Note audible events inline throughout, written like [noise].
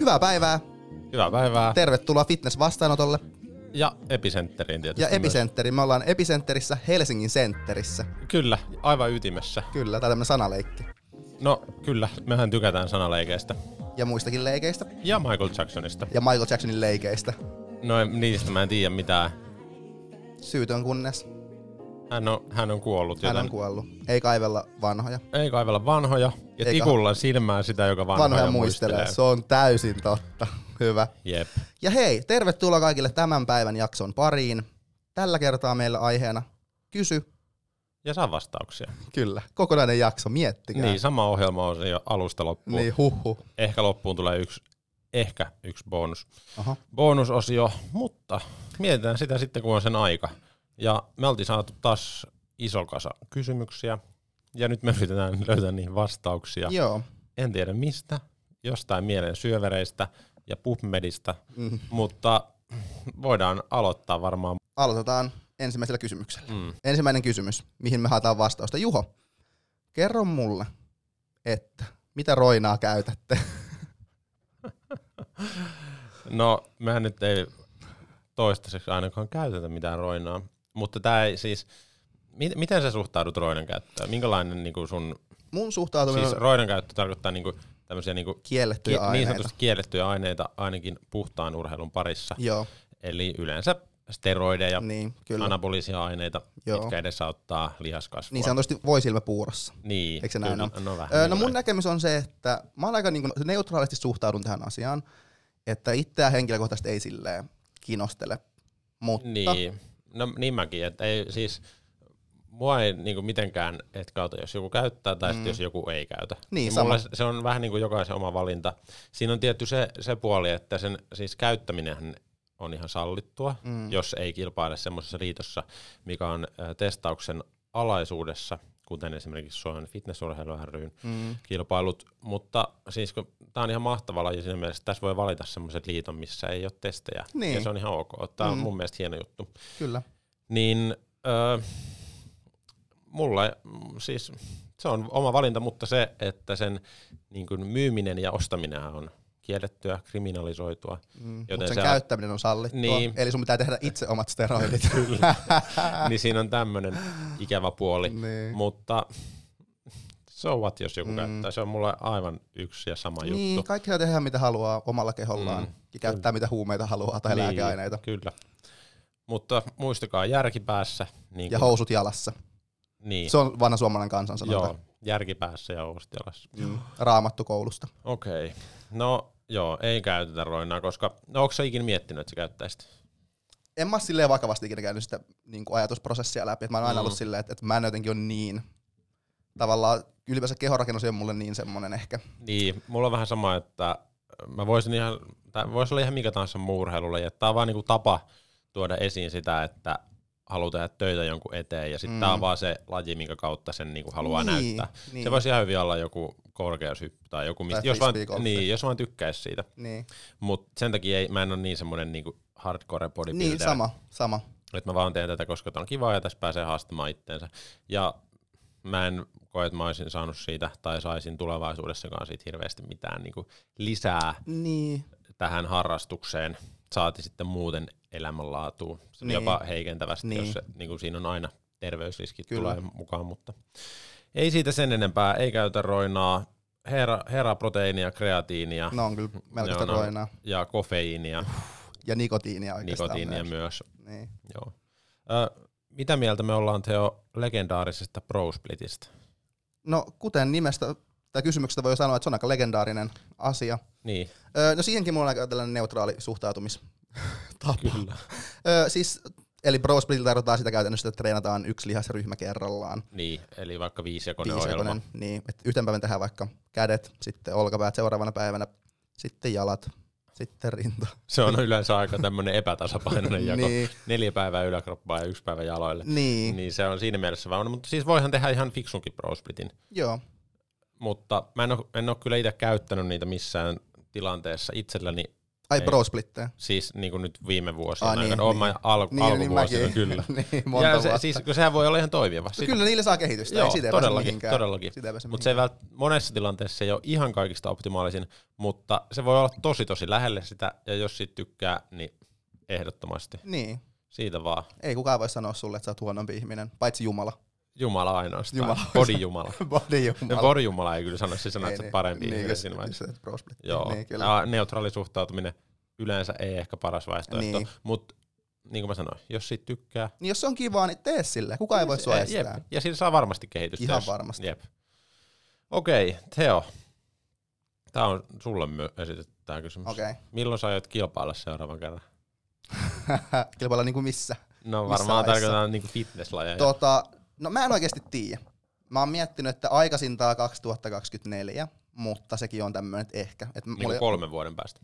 Hyvää päivää. Hyvää päivää. Tervetuloa fitness-vastaanotolle ja Epicenteriin tietysti ja Epicentteriin. Me ollaan Epicenterissä Helsingin Centerissä. Myös. Kyllä, aivan ytimessä. Kyllä, tämä tämmönen sanaleikki. No kyllä, mehän tykätään sanaleikeistä. Ja muistakin leikeistä. Ja Michael Jacksonista. Ja Michael Jacksonin leikeistä. No niistä mä en tiedä mitään. Syytön kunnes Hän on, hän on kuollut, hän joten on kuollut. Ei kaivella vanhoja. ei kaivella vanhoja. Ja Eikä- tikulla silmään sitä, joka vanhoja, Vanhoja muistelee. Se on täysin totta. [laughs] Hyvä. Jep. Ja hei, tervetuloa kaikille tämän päivän jakson pariin. Tällä kertaa meillä aiheena kysy. Ja saa vastauksia. Kyllä, kokonainen jakso, miettikää. Niin, sama ohjelma on se jo alusta loppuun. niin huhhuh. Ehkä loppuun tulee yksi, ehkä yksi bonus. Aha. bonusosio, mutta mietitään sitä sitten, kun on sen aika. Ja me oltiin saatu taas iso kasa kysymyksiä, ja nyt me yritetään löytää niihin vastauksia. Joo. En tiedä mistä, jostain mielen syövereistä ja PubMedista, Mm. mutta voidaan aloittaa varmaan. Aloitetaan ensimmäisellä kysymyksellä. Mm. Ensimmäinen kysymys, mihin me haetaan vastausta. Juho, kerro mulle, että mitä roinaa käytätte? [laughs] No, mehän nyt ei toistaiseksi ainakaan käytetä mitään roinaa, mutta tämä ei siis, mi- miten sä suhtaudut roinan käyttöön? Minkälainen niin sun Mun suhtautuminen Siis on roidan käyttö tarkoittaa niinku tämmöisiä niinku kiellettyjä ki- niin aineita. sanotusti kiellettyjä aineita ainakin puhtaan urheilun parissa. Joo, Eli yleensä steroideja, niin, kyllä. anabolisia aineita, Joo. mitkä edesauttaa lihaskasvua. Niin sanotusti voisilmä puurossa. Niin, Eikö se näin kyllä. No, vähän Öö, niin no mun näin. näkemys on se, että mä oon aika niin kuin neutraalisti suhtaudun tähän asiaan, että itseä henkilökohtaisesti ei silleen kiinnostele. Mutta Niin, no niin mäkin, että ei siis, mua ei niinku mitenkään etkauta, jos joku käyttää tai mm. jos joku ei käytä. Niin, mulle sama. se on vähän niin kuin jokaisen oma valinta. Siinä on tietty se, se puoli, että sen siis käyttäminen on ihan sallittua, mm. jos ei kilpaile semmoisessa liitossa, mikä on testauksen alaisuudessa, kuten esimerkiksi Suomen fitnessurheilu ryn mm, kilpailut, mutta siis tämä on ihan mahtava laji siinä mielessä, että tässä voi valita semmoiset liiton, missä ei ole testejä, Niin. ja se on ihan ok. Tämä on Mm. mun mielestä hieno juttu kyllä. niin öö, mulle siis se on oma valinta, mutta se, että sen niin kuin myyminen ja ostaminen on kiellettyä, kriminalisoitua. Mm, Joten mutta sen se- käyttäminen on sallittua. Niin. Eli sun pitää tehdä itse omat steroidit. [laughs] [laughs] niin siinä on tämmöinen ikävä puoli. niin. Mutta so what, jos joku Mm. käyttää. Se on mulle aivan yksi ja sama Niin, juttu. kaikki saa tehdä mitä haluaa omalla kehollaan Mm, ja käyttää mitä huumeita haluaa tai Niin, lääkeaineita. Kyllä. Mutta muistakaa järki päässä. Niin Ja kuin- housut jalassa. niin. Se on vanha suomalainen kansansanonta. Joo, järki päässä ja housut jalassa. Mm. Raamattu koulusta. Okei. Okay. No joo, ei käytetä roinaa, koska... No onko sä ikinä miettinyt, että sä käyttäisit? En mä silleen vakavasti ikinä käynyt sitä niin kuin ajatusprosessia läpi. Mä oon aina Mm. ollut silleen, että, että mä en jotenkin ole niin, tavallaan ylipäänsä kehorakennus ole mulle niin semmonen ehkä. Niin, mulla on vähän sama, että mä voisin ihan... Tää voisi olla ihan mikä tahansa muu urheilulaji, että tää on vaan niinku tapa tuoda esiin sitä, että haluaa tehdä töitä jonkun eteen, ja sitten Mm. tää on vaan se laji, minkä kautta sen niinku haluaa Niin, näyttää. niin. Se voisi ihan hyvin olla joku korkeushyppy tai joku, mistä, Tai jos, vaan, niin, jos vaan tykkäisi siitä. Niin, Mutta sen takia ei, mä en ole niin semmoinen niinku hardcore bodybuilder. niin sama, sama. Että mä vaan teen tätä, koska tää on kivaa ja tässä pääsee haastamaan itteensä. Ja mä en koe, että mä olisin saanut siitä tai saisin tulevaisuudessakaan siitä hirveästi mitään niin kuin lisää Niin, tähän harrastukseen. Saati sitten muuten elämänlaatuun. Niin. jopa heikentävästi, Niin. jos se, niin kuin siinä on aina terveysriskit Kyllä. tulee mukaan, mutta ei siitä sen enempää, ei käytä roinaa, hera, heraproteiinia, kreatiinia ne on kyllä melkoista no. roinaa. ja kofeiinia, Ja nikotiinia oikeastaan nikotiinia myös. myös. Niin. Joo. Ö, mitä mieltä me ollaan Teo legendaarisesta Pro Splitistä? No kuten nimestä tai kysymyksestä voi sanoa, että se on aika legendaarinen asia. Niin, Öö, no siihenkin mulla on aika tällainen neutraali suhtautumistapa. [laughs] kyllä. Öö, siis, eli Pro Split tarkoittaa sitä käytännössä, että treenataan yksi lihasryhmä kerrallaan. Niin, eli vaikka viisijakoinen ohjelma. niin. Et yhten päivän tehdään vaikka kädet, sitten olkapäät seuraavana päivänä, sitten jalat, sitten rinta. Se on yleensä aika tämmöinen epätasapainoinen jako. Niin. Neljä päivää yläkroppaa ja yksi päivä jaloille. Niin, Niin se on siinä mielessä vaan, mutta siis voihan tehdä ihan fiksunkin Pro Splitin. joo. Mutta mä en ole, en ole kyllä itse käyttänyt niitä missään tilanteessa itselläni Ai Ei. bro splittejä. Siis niin kuin nyt viime vuosina Ah, niin, aikana. Niin. mä al- Niin, alkuvuosina mäkin. [laughs] kyllä. niin, monta ja se, vuotta. siis, kun sehän voi olla ihan toimiva. No kyllä niille saa kehitystä, Joo, ei siitä todellakin, todellakin. Mutta se ei vält, monessa tilanteessa ei ole ihan kaikista optimaalisin, mutta se voi olla tosi tosi lähelle sitä, ja jos siitä tykkää, niin ehdottomasti. Niin, Siitä vaan. ei kukaan voi sanoa sulle, että sä oot huonompi ihminen, paitsi Jumala. Jumala ainoastaan. Jumala. Body Jumala. [laughs] Body Jumala. body Jumala ei kyllä sano, se sanoo, että sä niin. parempi niin, ihminen siinä vaiheessa. split. Joo, Niin, kyllä. ja neutraali suhtautuminen yleensä ei ehkä paras vaihtoehto, Niin. mutta niin kuin mä sanoin, jos siitä tykkää, Niin jos se on kivaa, niin tee sille. Kukaan ei voi sua jep, estää. ja siinä saa varmasti kehitystä. Ihan jos- varmasti. Jep. Okei, Theo. Tämä on sulle my- esitetty tämä kysymys. Okei. Milloin sä aiot kilpailla seuraavan kerran? [laughs] Kilpailla niinku missä? No varmaan tarkoitan niinku fitnesslajeja. Tota, no mä en oikeasti tiedä. Mä oon miettinyt, että aikaisintaan 2024, mutta sekin on tämmöinen, että ehkä. Että niin mulla kuin kolmen vuoden päästä.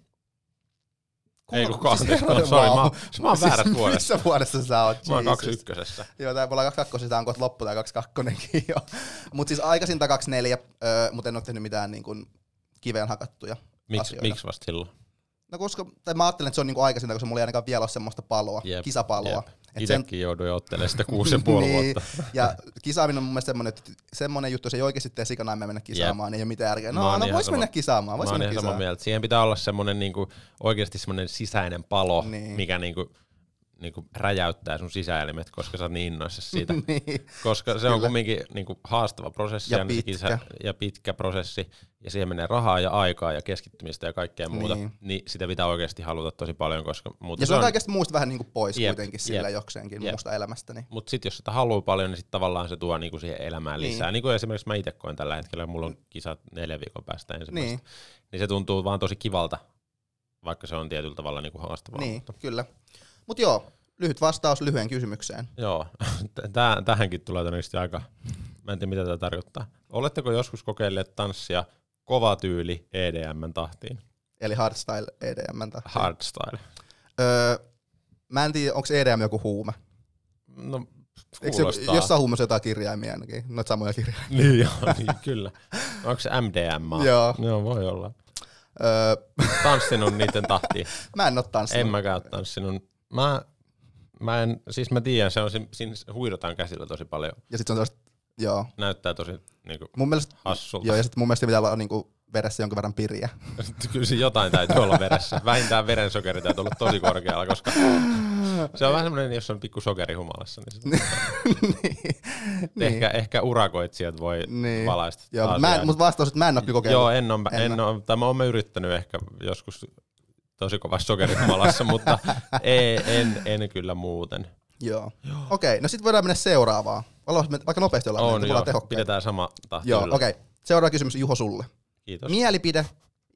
Kolme- Ei kun kaksi. siis- Sorry, mä oon- mä oon väärässä Siis vuodessa. Missä vuodessa sä oot? Mä oon kaksi ykkösessä. Joo, tää voi olla 22, tää on kohta loppu, tää 22 jo. Mut siis aikaisinta 24, öö, mutta en oo tehnyt mitään niin kuin kiveen hakattuja Miksi asioita. miks vasta silloin? No koska, tai mä ajattelen, että se on niinku aikaisinta, koska mulla ei ainakaan vielä ole semmoista paloa, Jep, kisapaloa. Jep. Et sen- jouduin ottelemaan sitä kuusi ja puoli niin, vuotta. ja kisaaminen on mun mielestä semmoinen, että semmoinen juttu, se ei oikeasti tee sikana mä mennä kisaamaan, niin ei ole mitään järkeä. No, no vois sama- mennä kisaamaan, vois Mä oon mennä ihan samaa kisaamaan. mieltä. Siihen pitää olla semmoinen niinku, oikeasti semmoinen sisäinen palo, Niin. mikä niinku, niinku räjäyttää sun sisäelimet, koska sä oot niin innoissasi siitä. [laughs] niin. Koska se on kumminkin niinku haastava prosessi Ja niin se pitkä. Kisa, ja pitkä prosessi, ja siihen menee rahaa ja aikaa ja keskittymistä ja kaikkea muuta, Niin. niin sitä pitää oikeasti haluta tosi paljon, koska muuten Ja se on kaikesta muusta vähän niinku pois Jep, kuitenkin sillä jep, jokseenkin jep. muusta elämästä. Niin. Mutta sitten jos sitä haluaa paljon, niin sitten tavallaan se tuo niinku siihen elämään Niin. lisää. Niin kuin esimerkiksi mä itse koen tällä hetkellä, mulla on kisat neljän viikon päästä ensimmäistä. Niin. Niin. niin se tuntuu vaan tosi kivalta, vaikka se on tietyllä tavalla niinku haastavaa. Niin, Mutta. kyllä. Mut joo, lyhyt vastaus lyhyen kysymykseen. Joo, [laughs] tähänkin tulee todennäköisesti aika, mä en tiedä mitä tämä tarkoittaa. Oletteko joskus kokeilleet tanssia kova tyyli EDM tahtiin? Eli hardstyle EDM. tahti. Hardstyle. Öö, mä en tiedä, onko EDM joku huume. No, Eikö kuulostaa. jossain huumessa jotain kirjaimia ainakin, noita samoja kirjaimia. [laughs] Niin, joo, niin, kyllä. Onko se MDMA? Joo. Joo, voi olla. Öö, [laughs] Tanssinut niiden tahtiin. mä en oo tanssinut. En mäkään ole tanssinut. Mä, mä en, siis mä tiedän, se on, siinä- huidotaan käsillä tosi paljon. Ja sit se on tosta, joo. Näyttää tosi niinku, Mun mielestä, hassulta. joo, ja sit mun mielestä pitää olla niinku veressä jonkin verran piriä. [laughs] Kyllä siinä jotain täytyy olla veressä. Vähintään verensokeri täytyy olla tosi korkealla, koska se on vähän semmoinen, jos on pikku sokeri humalassa. Niin [laughs] niin. niin. ehkä, ehkä urakoitsijat voi Niin. valaista. Joo, mä en, mut vastaus, että mä en kyllä kokeillut. Joo, en ole, En en ole, tai mä oon yrittänyt ehkä joskus tosi kovassa sokerihumalassa, [laughs] mutta ei, en, en kyllä muuten. Joo. Okei, okay, no sit voidaan mennä seuraavaan. Ollaan vaikka nopeasti ollaan On joo, tehokkaita. pidetään sama tahti Joo, okei. Okay. Seuraava kysymys Juho sulle. Kiitos. Mielipide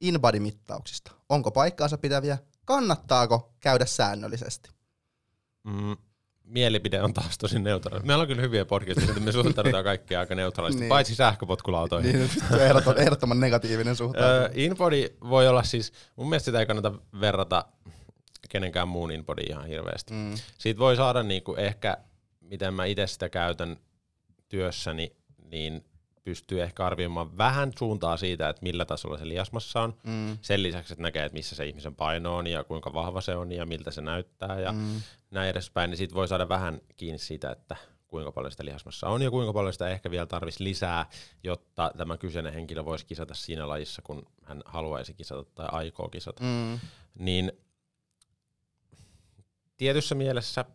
InBody-mittauksista. Onko paikkaansa pitäviä? Kannattaako käydä säännöllisesti? Mm, mielipide on taas tosi neutraali. Meillä on kyllä hyviä podcastia, että me suhtaudutaan kaikkea aika neutraalisti, Niin. paitsi sähköpotkulautoihin. Niin, se on ehdottoman, ehdottoman negatiivinen Öö, suhtautuminen. Inbody voi olla siis, mun mielestä sitä ei kannata verrata kenenkään muun Inbody ihan hirveästi. Mm. Siitä voi saada niinku ehkä, miten mä itse sitä käytän työssäni, niin pystyy ehkä arvioimaan vähän suuntaa siitä, että millä tasolla se lihasmassa on. Mm. Sen lisäksi, että näkee, että missä se ihmisen paino on ja kuinka vahva se on ja miltä se näyttää ja Mm. Näin edespäin, niin siitä voi saada vähän kiinni siitä, että kuinka paljon sitä lihasmassa on ja kuinka paljon sitä ehkä vielä tarvitsisi lisää, jotta tämä kyseinen henkilö voisi kisata siinä lajissa, kun hän haluaisi kisata tai aikoo kisata. Mm. Niin tietyssä mielessä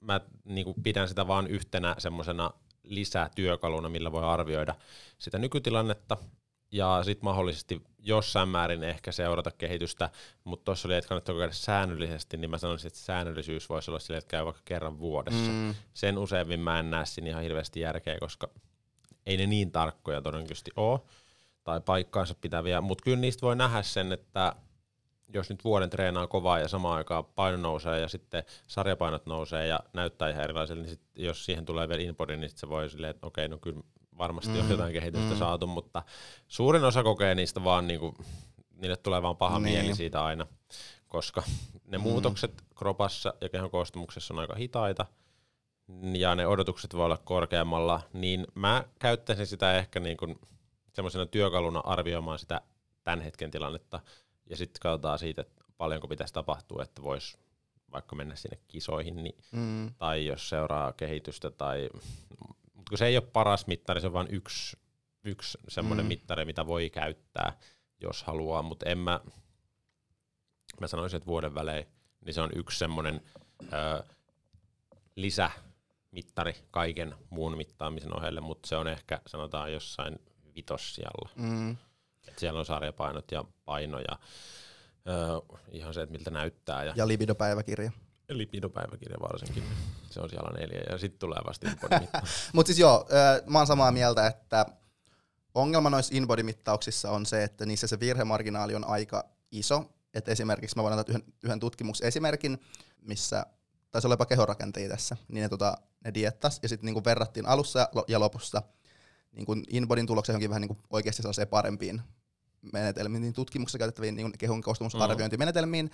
mä niin pidän sitä vaan yhtenä semmoisena lisätyökaluna, millä voi arvioida sitä nykytilannetta ja sitten mahdollisesti jossain määrin ehkä seurata kehitystä, mutta tuossa oli, että kannattaa käydä säännöllisesti, niin mä sanoisin, että säännöllisyys voisi olla silleen, että käy vaikka kerran vuodessa. Mm. Sen useammin mä en näe siinä ihan hirveästi järkeä, koska ei ne niin tarkkoja todennäköisesti ole tai paikkaansa pitäviä, mutta kyllä niistä voi nähdä sen, että jos nyt vuoden treenaa kovaa ja samaan aikaan paino nousee ja sitten sarjapainot nousee ja näyttää ihan erilaiselle, niin sit, jos siihen tulee vielä inbody, niin sit se voi silleen, että okei, no kyllä varmasti mm, on jotain kehitystä mm. saatu, mutta suurin osa kokee niistä vaan niinku, niille tulee vaan paha Niin. mieli siitä aina, koska ne Mm. mm. muutokset kropassa ja kehon koostumuksessa on aika hitaita, ja ne odotukset voi olla korkeammalla, niin mä käyttäisin sitä ehkä niin kuin semmoisena työkaluna arvioimaan sitä tämän hetken tilannetta, ja sitten katsotaan siitä, että paljonko pitäisi tapahtua, että voisi vaikka mennä sinne kisoihin, niin, Mm. tai jos seuraa kehitystä, tai, mutta kun se ei ole paras mittari, se on vain yksi, yksi semmoinen Mm. mittari, mitä voi käyttää, jos haluaa, mutta en mä, mä sanoisin, että vuoden välein, niin se on yksi semmoinen ö, lisämittari kaiken muun mittaamisen ohelle, mutta se on ehkä sanotaan jossain vitossijalla. Mm. Et siellä on sarjapainot ja paino ja ö, ihan se, että miltä näyttää. Ja, Ja libidopäiväkirja. Lipidopäiväkirja varsinkin. Se on siellä neljä ja sitten tulee vasta inbody-mitta. [laughs] Mutta siis joo, mä oon samaa mieltä, että ongelma noissa inbody-mittauksissa on se, että niissä se virhemarginaali on aika iso. Et esimerkiksi mä voin antaa yhden, yhden tutkimuksen esimerkin, missä taisi olla jopa kehorakentajia tässä, niin ne, tota, ne diettas ja sitten niinku verrattiin alussa ja ja lopussa niinku inbodyn tuloksia johonkin vähän niinku oikeasti sellaiseen parempiin menetelmiin, niin tutkimuksessa käytettäviin niinku kehon koostumusarviointimenetelmiin,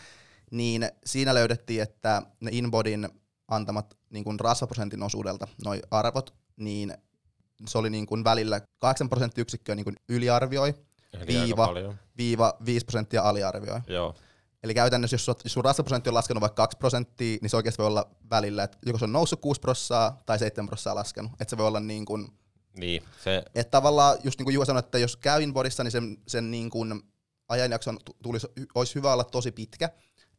niin siinä löydettiin, että ne inbodyn antamat niin kuin rasvaprosentin osuudelta noi arvot, niin se oli niin kuin välillä 8 prosenttiyksikköä niin kuin yliarvioi, Eli Viiva. viiva 5 prosenttia aliarvioi. Joo, Eli käytännössä, jos, sun rasvaprosentti on laskenut vaikka 2 prosenttia, niin se oikeasti voi olla välillä, että joko se on noussut 6 prosenttia tai 7 prosenttia laskenut. Että se voi olla niin kuin, niin se, että tavallaan just niin kuin Juha sanoi, että jos käy inbodyssa, niin sen, sen niin kuin ajanjakson tu- tulisi, olisi hyvä olla tosi pitkä.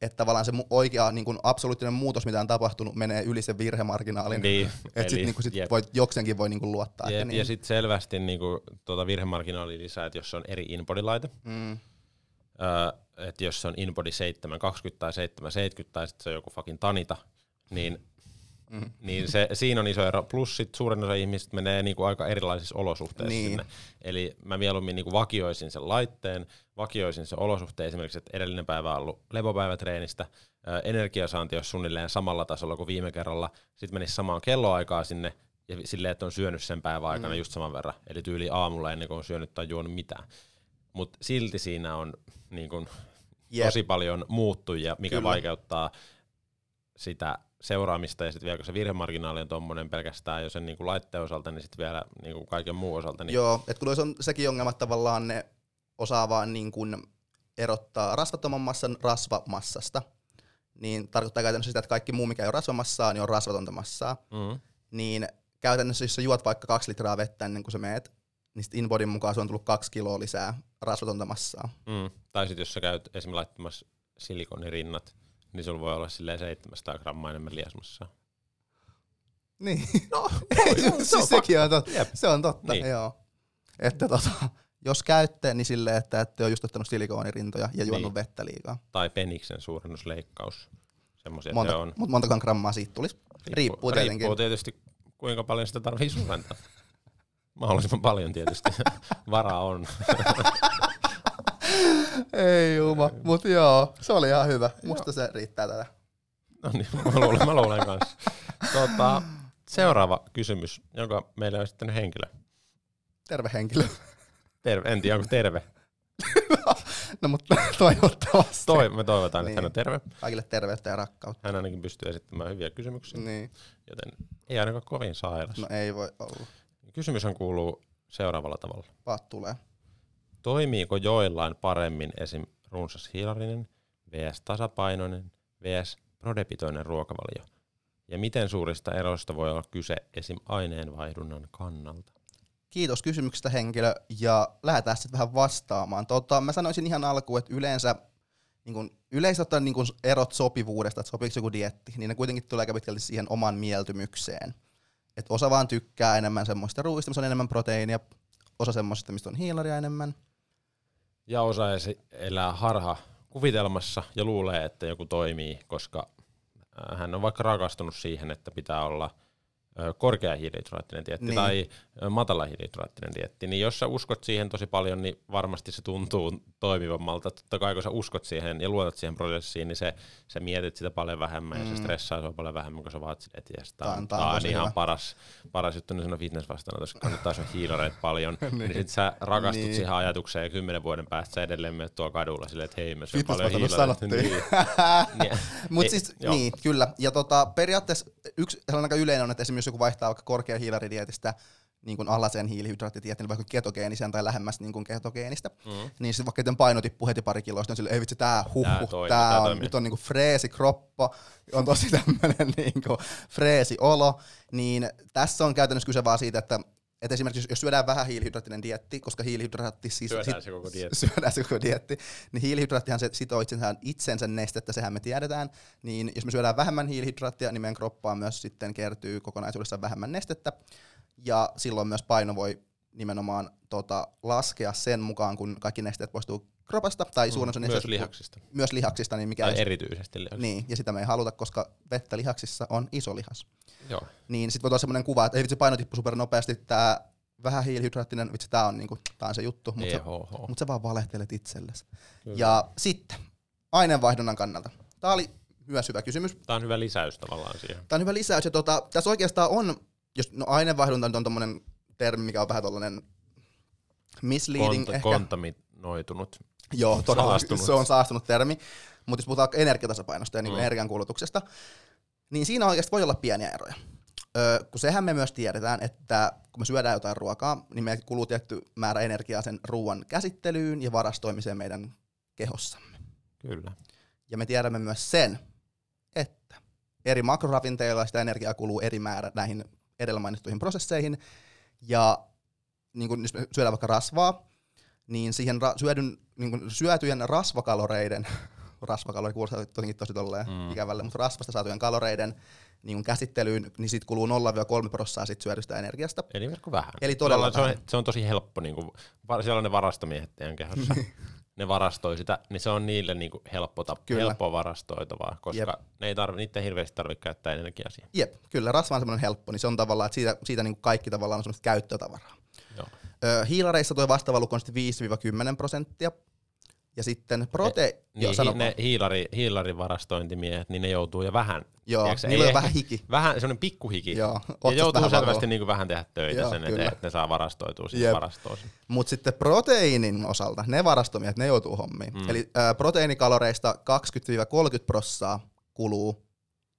Että tavallaan se oikea niin kuin absoluuttinen muutos, mitä on tapahtunut, menee yli sen virhemarginaalin. niin, [laughs] Että sit, eli niinku sit jep. voi, jokseenkin voi niinku luottaa. Jep, että niin. Ja sitten selvästi niinku, tuota virhemarginaali lisää, että jos se on eri inbody-laite, mm, öö, että jos se on inbody 720 tai 770 tai sitten se on joku fucking tanita, niin, Mm. niin se, siinä on iso ero. Plus sit suurin osa ihmisistä menee niinku aika erilaisissa olosuhteissa Niin. sinne. Eli mä mieluummin niinku vakioisin sen laitteen, vakioisin sen olosuhteen esimerkiksi, että edellinen päivä on ollut lepopäivä treenistä, ö, energiasaanti olisi suunnilleen samalla tasolla kuin viime kerralla, sitten menisi samaan kelloaikaa sinne, ja silleen, että on syönyt sen päivän aikana Mm. just saman verran, eli tyyli aamulla ennen kuin on syönyt tai juonut mitään. Mutta silti siinä on niin kun, Jep. tosi paljon muuttujia, mikä. Kyllä. vaikeuttaa sitä seuraamista, ja sitten vielä kun se virhemarginaali on tuommoinen pelkästään jo sen niin laitteen osalta, niin sitten vielä niin kaiken muun osalta. Niin Joo, että kun on sekin ongelma, että tavallaan ne osaa vaan niin kuin erottaa rasvattoman massan rasvamassasta, niin tarkoittaa käytännössä sitä, että kaikki muu, mikä ei ole rasvamassaa, niin on rasvatonta massaa. Mm. Niin käytännössä, jos sä juot vaikka kaksi litraa vettä ennen kuin sä meet, niin sit Inbodyn mukaan se on tullut kaksi kiloa lisää rasvatonta massaa. Mm. Tai sitten jos sä käyt esimerkiksi laittamassa silikonirinnat, niin sulla voi olla silleen 700 grammaa enemmän liasmassa. Niin, [laughs] No, [laughs] siis sekin on totta. Jep. Se on totta, Niin. joo. Että tota, jos käytte, niin silleen, että ette ole just ottanut silikoonirintoja ja juonut Niin. vettä liikaa. Tai peniksen suurennusleikkaus. Semmoisia Monta, se on. mutta montakaan grammaa siitä tulisi. Riippuu tietenkin. Riippuu tietysti, kuinka paljon sitä tarvii suurentaa. [laughs] Mahdollisimman paljon tietysti. Varaa on. Ei Juma, mutta joo, se oli ihan hyvä. Musta se riittää tätä. No niin, mä luulen, mä luulen kanssa. Tota, seuraava kysymys, jonka meille on sitten henkilö. Terve henkilö. Terve, en tiedä onko terve. [laughs] No mutta toivottavasti. Toi, me toivotaan, Niin. että hän on terve. Kaikille terveyttä ja rakkautta. Hän ainakin pystyy esittämään hyviä kysymyksiä, Niin. joten ei ainakaan kovin sairas. No ei voi olla. Kysymyshän kuuluu seuraavalla tavalla. Paat tulee. Toimiiko joillain paremmin esim. runsas hiilarinen, vs. tasapainoinen, vs. prodepitoinen ruokavalio? Ja miten suurista eroista voi olla kyse esim. aineenvaihdunnan kannalta? Kiitos kysymyksestä henkilö ja lähdetään sitten vähän vastaamaan. Tota, mä sanoisin ihan alkuun, että yleensä niin kun, yleensä ottaen niin erot sopivuudesta, että sopiiko joku dietti, niin ne kuitenkin tulee aika pitkälti siihen oman mieltymykseen. Et osa vaan tykkää enemmän semmoista ruuista, missä on enemmän proteiinia, osa semmoista, mistä on hiilaria enemmän. Ja osa elää harha kuvitelmassa ja luulee, että joku toimii, koska äh, hän on vaikka rakastunut siihen, että pitää olla korkea hiilihydraattinen dietti Niin. niin. tai matala hiilihydraattinen dietti, niin jos sä uskot siihen tosi paljon, niin varmasti se tuntuu toimivammalta. Totta kai kun sä uskot siihen ja luotat siihen prosessiin, niin se, sä mietit sitä paljon vähemmän mm. ja Mm. se stressaa sua paljon vähemmän, kun sä vaat silleen, että jes, tää on- tää on ihan hyvä. paras, paras juttu, niin sanoo fitness vastaanotossa, kannattaa sun hiilareet paljon, [laughs] Niin. niin sit sä rakastut Niin. siihen ajatukseen ja kymmenen vuoden päästä sä edelleen menet tuolla kadulla silleen, että hei, mä syön paljon hiilareita. sanottiin. Niin. [laughs] Mutta Ei, siis, joo. niin, kyllä. Ja tota, periaatteessa yksi sellainen aika yleinen on, että esimerkiksi joku vaihtaa vaikka korkea hiilaridietistä niin kuin alaseen hiilihydraattidieettiin, vaikka ketogeenisen tai lähemmäs niin kuin ketogeenistä, Mm. niin sitten vaikka paino tippuu heti pari kiloa, sitten on sille, ei vitsi, tää Tää huhhuh, toimii, tää, tää on, toimii. nyt on niinku freesi kroppa, on tosi tämmönen [laughs] niinku freesi olo, niin tässä on käytännössä kyse vaan siitä, että et esimerkiksi jos- syödään vähän hiilihydraattinen dietti, koska hiilihydraatti siis Syödään se koko dieetti. syödään se koko dietti, niin hiilihydraattihan se sitoo itsensä, itsensä nestettä, sehän me tiedetään, niin jos me syödään vähemmän hiilihydraattia, niin meidän kroppaan myös sitten kertyy kokonaisuudessaan vähemmän nestettä, ja silloin myös paino voi nimenomaan tota, laskea sen mukaan, kun kaikki nesteet poistuu kropasta, tai suurin osa Mm, Myös nesteistä- lihaksista. myös lihaksista, niin mikä Tai ei- erityisesti lihaksista. niin, ja sitä me ei haluta, koska vettä lihaksissa on iso lihas. Joo. Niin sitten voi olla semmoinen kuva, että ei vitsi paino tippu super nopeasti, tää vähän hiilihydraattinen, vitsi tää on, niinku, tää on se juttu, mutta sä, mut sä vaan valehtelet itsellesi. Kyllä. Ja sitten aineenvaihdunnan kannalta. Tää oli myös hyvä kysymys. Tämä on hyvä lisäys tavallaan siihen. Tämä on hyvä lisäys. Ja tota, tässä oikeastaan on, jos no aineenvaihdunta nyt on tommonen termi, mikä on vähän tollanen misleading Konta, ehkä. kontaminoitunut. Joo, todella, Saastunut. se on saastunut termi. Mutta jos puhutaan energiatasapainosta ja niin Mm. energiankulutuksesta, niin siinä oikeasti voi olla pieniä eroja. Öö, kun sehän me myös tiedetään, että kun me syödään jotain ruokaa, niin me kuluu tietty määrä energiaa sen ruoan käsittelyyn ja varastoimiseen meidän kehossamme. Kyllä. Ja me tiedämme myös sen, että eri makroravinteilla sitä energiaa kuluu eri määrä näihin edellä mainittuihin prosesseihin. Ja niin kun, jos me syödään vaikka rasvaa, niin siihen ra- syödyn, niin kun syötyjen rasvakaloreiden, [laughs] rasvakalori kuulostaa jotenkin tosi tolleen Mm. ikävälle, mutta rasvasta saatujen kaloreiden niin kun käsittelyyn, niin siitä kuluu 0-3 prosenttia sit syödystä energiasta. Eli verkko vähän. Eli todella se on, se on tosi helppo, niin kuin, siellä on ne varastomiehet teidän kehossa. ne varastoi sitä, niin se on niille niin kuin helppo tap, Kyllä. helppoa varastoitavaa, koska Jep. ne ei tarvi, niitä ei hirveästi tarvitse käyttää energiaa siihen. Jep, kyllä rasva on semmoinen helppo, niin se on tavallaan, että siitä, siitä niin kaikki tavallaan on semmoista käyttötavaraa. Joo. Hiilareissa tuo vastaava luku on sitten 5-10 prosenttia. Ja sitten prote... Niin, sano hi, vaan. ne hiilari, hiilarivarastointimiehet, niin ne joutuu jo vähän. Joo, tiedätkö, niillä on ehkä- vähän hiki. Vähän, semmoinen pikkuhiki. Joo, ja joutuu vähän selvästi niin kuin vähän tehdä töitä Joo, sen eteen, että ne saa varastoitua sinne Jep. varastoon. Mutta sitten proteiinin osalta, ne varastomiehet, ne joutuu hommiin. Mm. Eli ö, proteiinikaloreista 20-30 prossaa kuluu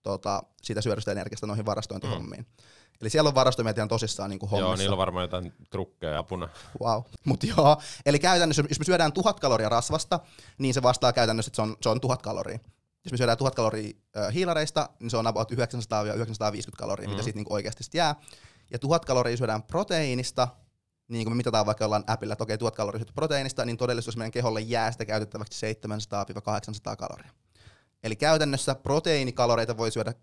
tota, siitä syödystä energiasta noihin varastointihommiin. Mm. Eli siellä on varastomiehet ihan tosissaan niin kuin hommissa. Joo, niillä on varmaan jotain trukkeja apuna. Wow. Mut joo, eli käytännössä, jos me syödään tuhat kaloria rasvasta, niin se vastaa käytännössä, että se on, se on tuhat kaloria. Jos me syödään tuhat kaloria ö, hiilareista, niin se on about 900-950 kaloria, mm. Mitä siitä niinku oikeasti sit jää. Ja tuhat kaloria syödään proteiinista, niin kun me mitataan vaikka jollain appilla, että okei, tuhat kaloria proteiinista, niin todellisuudessa meidän keholle jää sitä käytettäväksi 700-800 kaloria. Eli käytännössä proteiinikaloreita voi syödä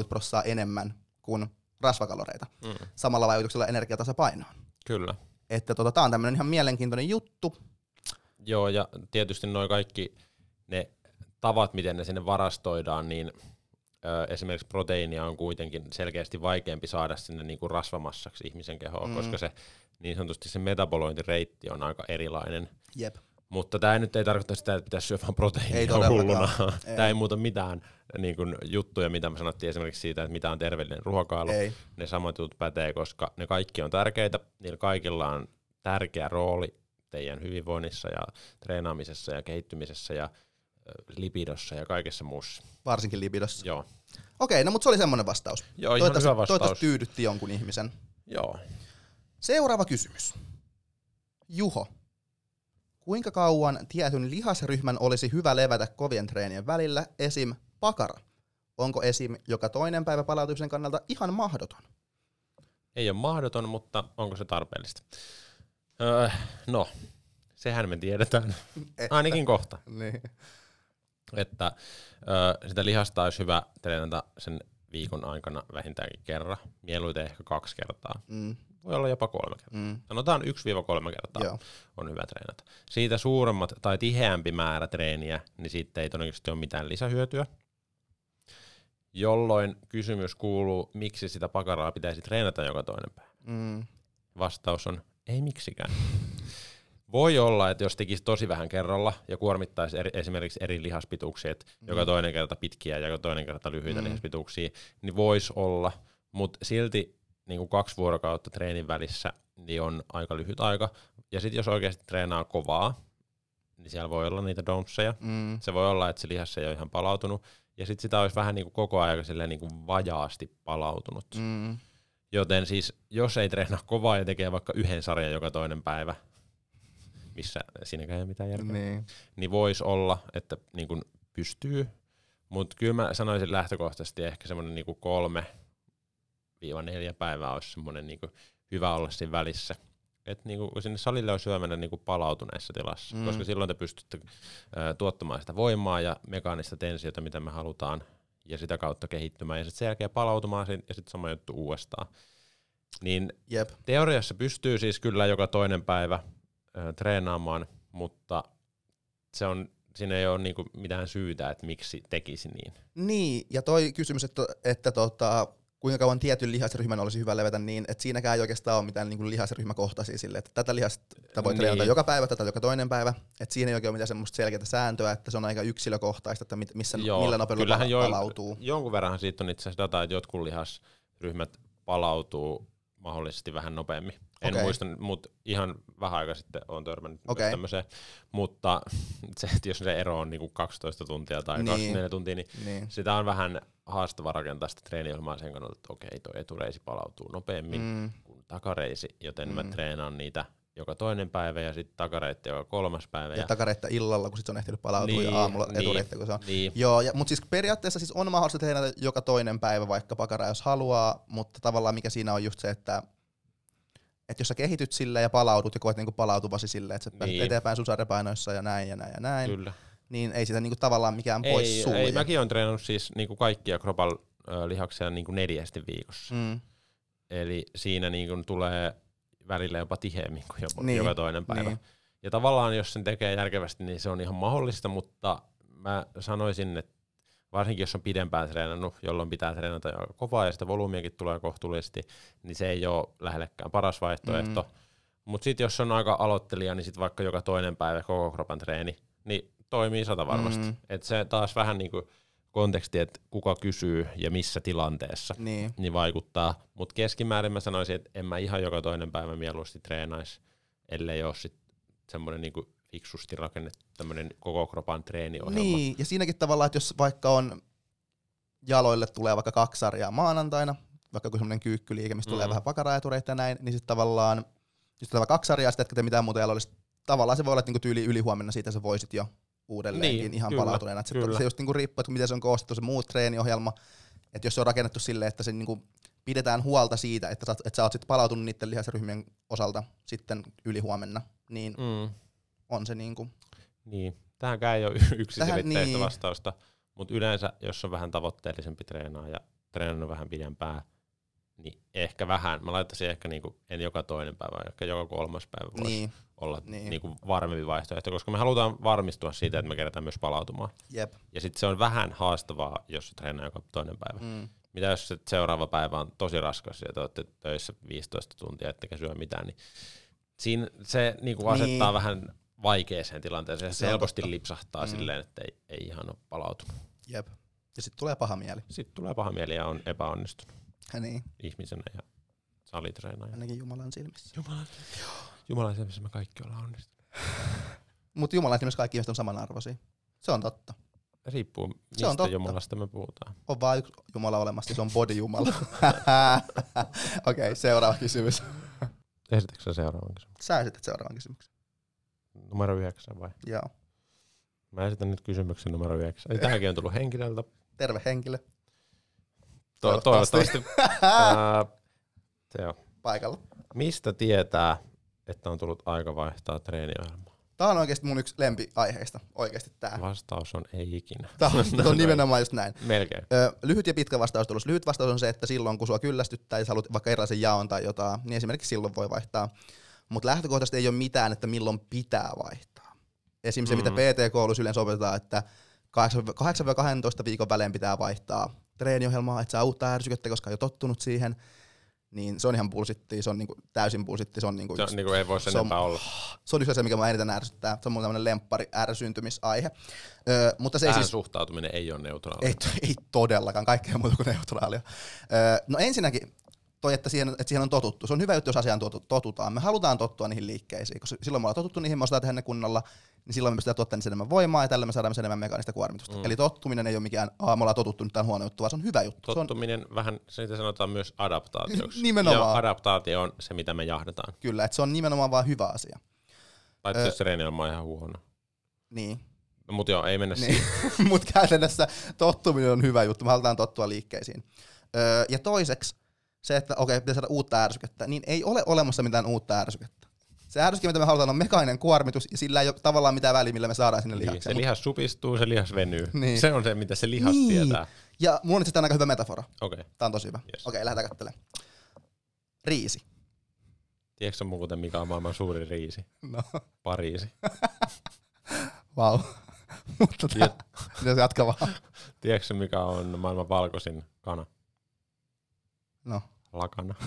20-30 prosenttia enemmän kuin rasvakaloreita, Mm. samalla vaikutuksella energiatasapainoon. Kyllä. Että tota, tää on tämmönen ihan mielenkiintoinen juttu. Joo, ja tietysti noin kaikki ne tavat, miten ne sinne varastoidaan, niin ö, esimerkiksi proteiinia on kuitenkin selkeästi vaikeampi saada sinne niinku rasvamassaksi ihmisen kehoon, mm. koska se niin sanotusti se metabolointireitti on aika erilainen. Jep. Mutta tämä nyt ei tarkoita sitä, että pitäisi syödä vaan Ei proteiinia hulluna. Ei. Tämä ei muuta mitään niin kuin, juttuja, mitä me sanottiin esimerkiksi siitä, että mitä on terveellinen ruokailu. Ei. Ne samat jutut pätee, koska ne kaikki on tärkeitä. Niillä kaikilla on tärkeä rooli teidän hyvinvoinnissa ja treenaamisessa ja kehittymisessä ja lipidossa ja kaikessa muussa. Varsinkin libidossa. Joo, Okei, no mutta se oli semmonen vastaus. Joo ihan toivottavasti, hyvä vastaus. toivottavasti tyydytti jonkun ihmisen. Joo. Seuraava kysymys. Juho. Kuinka kauan tietyn lihasryhmän olisi hyvä levätä kovien treenien välillä, esim. pakara? Onko esim. joka toinen päivä palautumisen kannalta ihan mahdoton? Ei ole mahdoton, mutta onko se tarpeellista? Öö, no, sehän me tiedetään. [laughs] Että- Ainakin kohta. Niin. että ö, sitä lihasta olisi hyvä treenata sen viikon aikana vähintäänkin kerran, mieluiten ehkä kaksi kertaa. Mm, Voi olla jopa kolme kertaa. mm, Sanotaan 1-3 kertaa joo. on hyvä treenata. Siitä suuremmat tai tiheämpi määrä treeniä, niin siitä ei todennäköisesti ole mitään lisähyötyä. Jolloin kysymys kuuluu, miksi sitä pakaraa pitäisi treenata joka toinen päivä. Mm, Vastaus on, ei miksikään. [laughs] Voi olla, että jos tekisi tosi vähän kerralla ja kuormittaisi eri, esimerkiksi eri lihaspituuksia, että mm. joka toinen kerta pitkiä ja joka toinen kerta lyhyitä mm. lihaspituuksia, niin voisi olla, mutta silti niin kuin kaksi vuorokautta treenin välissä niin on aika lyhyt aika. Ja sitten jos oikeasti treenaa kovaa, niin siellä voi olla niitä don'tseja. mm, Se voi olla, että se lihas ei ole ihan palautunut. Ja sitten sitä olisi vähän niin kuin koko ajan niin kuin vajaasti palautunut. mm, Joten siis, jos ei treenaa kovaa ja tekee vaikka yhden sarjan joka toinen päivä, missä siinäkään ei ole mitään järkeä, Niin. niin voisi olla, että niin kun pystyy. Mutta kyllä mä sanoisin lähtökohtaisesti ehkä semmoinen niin kolme viiva neljä päivää olisi semmoinen niin hyvä olla siinä välissä. Että niin sinne salille olisi hyvä mennä niin palautuneessa tilassa, Mm. koska silloin te pystytte ö, tuottamaan sitä voimaa ja mekaanista tensiota, mitä me halutaan, ja sitä kautta kehittymään, ja sitten sen jälkeen palautumaan ja sitten sama juttu uudestaan. Niin Jep. Teoriassa pystyy siis kyllä joka toinen päivä ö, treenaamaan, mutta se on, siinä ei ole niinku mitään syytä, että miksi tekisi niin. Niin, ja toi kysymys, että, että tota, kuinka kauan tietyn lihasryhmän olisi hyvä levätä niin, että siinäkään ei oikeastaan ole mitään niin lihasryhmäkohtaisia sille, että tätä lihasta voi Niin. treenata joka päivä, tätä joka toinen päivä, että siinä ei oikein ole mitään semmoista selkeää sääntöä, että se on aika yksilökohtaista, että missä, Joo, millä nopeudella palautuu. Jonkun verran siitä on itse asiassa dataa, että jotkut lihasryhmät palautuu mahdollisesti vähän nopeammin. En Okei. muista, mutta ihan vähän aikaa sitten olen törmännyt myös tämmöiseen. Mutta [laughs] se, että jos se ero on niinku 12 tuntia tai Niin. 24 tuntia, niin Niin. sitä on vähän haastava rakentaa sitä treeniohjelmaa sen kannalta, että okei, tuo etureisi palautuu nopeammin Mm. kuin takareisi, joten mm. mä treenaan niitä joka toinen päivä ja sitten takareitti joka kolmas päivä. Ja takareittä illalla, kun sit se on ehtinyt palautua, Niin, ja aamulla niin, etureittä, kun se on. Niin, Joo, ja, mutta siis periaatteessa siis on mahdollista treenata joka toinen päivä vaikka pakara, jos haluaa, mutta tavallaan mikä siinä on just se, että että jos sä kehityt sille ja palaudut ja koet niinku palautuvasi sille, että sä pääset Niin. eteenpäin sun sarjapainoissa ja näin ja näin ja näin, kyllä. niin ei sitä niinku tavallaan mikään pois Ei, sulje. ei, mäkin olen treenannut siis niinku kaikkia kropal lihaksia niinku neljästi viikossa. Mm, Eli siinä niinku tulee välillä jopa tiheämmin kuin jopa, Niin, niin, joka toinen päivä. niin. Niin. Ja tavallaan jos sen tekee järkevästi, niin se on ihan mahdollista, mutta mä sanoisin, että varsinkin jos on pidempään treenannut, jolloin pitää treenata aika kovaa ja sitä volyymiakin tulee kohtuullisesti, niin se ei ole lähellekään paras vaihtoehto. Mm. Mutta sitten jos on aika aloittelija, niin sitten vaikka joka toinen päivä koko kropan treeni, niin toimii sata varmasti. Mm. Et se taas vähän niinku konteksti, että kuka kysyy ja missä tilanteessa, Niin. niin vaikuttaa. Mutta keskimäärin mä sanoisin, että en mä ihan joka toinen päivä mieluusti treenaisi, ellei ole sit semmoinen niinku fiksusti rakennettu tämmöinen koko kropan treeniohjelma. niin, ja siinäkin tavallaan, että jos vaikka on jaloille tulee vaikka kaksi sarjaa maanantaina, vaikka joku semmoinen kyykkyliike, mistä mm. tulee vähän pakaraetureita ja näin, niin sitten tavallaan, jos tulee kaksi sarjaa, sitten mitään muuta jaloille, tavallaan se voi olla, että niinku tyyli ylihuomenna siitä sä voisit jo uudelleenkin Niin, ihan kyllä, palautuneena. Et se, se just niinku riippuu, että miten se on koostettu se muu treeniohjelma, että jos se on rakennettu silleen, että se niinku pidetään huolta siitä, että sä, että sä oot sit palautunut niiden lihasryhmien osalta sitten ylihuomenna, niin Mm. on se niinku, Niin, tähänkään ei ole yksiselitteistä niin. niin. vastausta, mutta yleensä jos on vähän tavoitteellisempi treenaa ja treenannut vähän pidempään, niin ehkä vähän, mä laittaisin ehkä niinku, en joka toinen päivä, ehkä joka kolmas päivä voisi niin, olla Niin. niin. niinku varmempi vaihtoehto, koska me halutaan varmistua siitä, että me kerätään myös palautumaan. jep. Ja sitten se on vähän haastavaa, jos treenaa joka toinen päivä. Mm. Mitä jos se seuraava päivä on tosi raskas ja te olette töissä 15 tuntia, ettekä syö mitään, niin siinä se niinku asettaa Niin. niin. vähän vaikeeseen tilanteeseen. Se, Se helposti totta. lipsahtaa mm. silleen, että ei, ei ihan ole palautunut. Jep. Ja sitten tulee paha mieli. Sitten tulee paha mieli ja on epäonnistunut Ja niin, ihmisenä ja salitreenaaja. ainakin Jumalan silmissä. Jumalan, Jumalan silmissä me kaikki ollaan onnistuneet. [laughs] Mutta Jumalan silmissä kaikki ihmiset on samanarvoisia. Se on totta. Riippuu, Se on mistä totta. Jumalasta me puhutaan. On vain yksi Jumala olemassa, se on body Jumala. [laughs] Okei, okay, seuraava kysymys. Esitätkö sä seuraavan kysymyksen? Sä esität seuraavan kysymyksen. Numero yhdeksän vai? Joo. Mä esitän nyt kysymyksen numero yhdeksän. Eli tämäkin on tullut henkilöltä. Terve henkilö. To- Toivottavasti. toivottavasti. [laughs] Ää, se on. Paikalla. Mistä tietää, että on tullut aika vaihtaa treeniohjelmaa? Tämä on oikeasti mun yksi lempiaiheista. Oikeasti tää. Vastaus on ei ikinä. Tää on, on nimenomaan just näin. Melkein. Ö, lyhyt ja pitkä vastaus tulossa. Lyhyt vastaus on se, että silloin kun sua kyllästyttää ja sä haluat vaikka erilaisen jaon tai jotain, niin esimerkiksi silloin voi vaihtaa. Mutta lähtökohtaisesti ei ole mitään, että milloin pitää vaihtaa. Esimerkiksi se, Mm. mitä PT-koulussa yleensä opetetaan, että 8-12 viikon välein pitää vaihtaa treeniohjelmaa, että saa uutta ärsykettä, koska on jo tottunut siihen. Niin se on ihan bullshittia, se on niinku täysin bullshittia, se on niinku Se yksi on, niin kuin ei voi sen se on- olla. se on yksi asia, mikä mä eniten ärsyttää. Se on mun tämmönen lemppari ärsyntymisaihe. Öö, mutta se ei siis... suhtautuminen ei ole neutraali. Ei, ei todellakaan, kaikkea muuta kuin neutraalia. Öö, no ensinnäkin, toi, että siihen, että siihen on totuttu. Se on hyvä juttu, jos asiaan totutaan. Me halutaan tottua niihin liikkeisiin, koska silloin me ollaan totuttu niihin, me osataan tehdä ne kunnolla, niin silloin me pystytään tuottaa niistä enemmän voimaa ja tällä me saadaan enemmän mekaanista kuormitusta. Mm. Eli tottuminen ei ole mikään, aa me ollaan totuttu, nyt tämä on huono juttu, vaan se on hyvä juttu. Tottuminen on... vähän, siitä sanotaan myös adaptaatioksi. [laughs] nimenomaan. Ja adaptaatio on se, mitä me jahdetaan. Kyllä, että se on nimenomaan vaan hyvä asia. Paitsi jos treenilma on ihan huono. Niin. Mutta joo, ei mennä niin. siihen. [laughs] mutta käytännössä tottuminen on hyvä juttu, me halutaan tottua liikkeisiin. Öö, ja toiseksi se, että okei, okay, pitää saada uutta ärsykettä, niin ei ole olemassa mitään uutta ärsykettä. Se ärsyke, mitä me halutaan, on mekaaninen kuormitus, ja sillä ei ole tavallaan mitään väliä, millä me saadaan sinne lihakseen. Niin, se lihas supistuu, se lihas venyy. Niin. Se on se, mitä se lihas niin. tietää. Ja mulla on itse aika hyvä metafora. Okei. Okay. Tämä on tosi hyvä. Yes. Okei, okay, lähdetään katselemaan. Riisi. Tiedätkö muuten, mikä on maailman suurin riisi? No. Pariisi. [laughs] Vau. wow. Mutta tämä, pitäisi jatkaa vaan. Tiedätkö mikä on maailman valkoisin kana? No. Lakana. [laughs]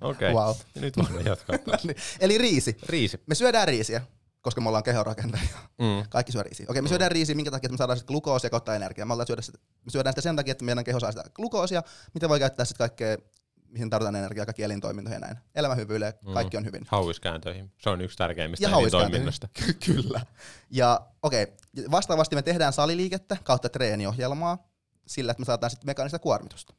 Okei, okay. wow. nyt voimme jatkaa taas. [laughs] niin. Eli riisi. Riisi. Me syödään riisiä, koska me ollaan kehorakentajia. Mm. Kaikki syö riisiä. Okei, me mm. syödään riisiä, minkä takia, että me saadaan sitten glukoosia kautta energiaa. Me, syödä sitä, me syödään sitä sen takia, että meidän keho saa sitä glukoosia, mitä voi käyttää sitten kaikkea mihin tarvitaan energiaa, kaikki elintoimintoihin ja näin. Elämä hyvyille, mm. kaikki on hyvin. Hauiskääntöihin. Se on yksi tärkeimmistä ja elintoiminnoista. [laughs] Kyllä. Ja okei, okay. vastaavasti me tehdään saliliikettä kautta treeniohjelmaa sillä, että me saadaan sitten mekaanista kuormitusta.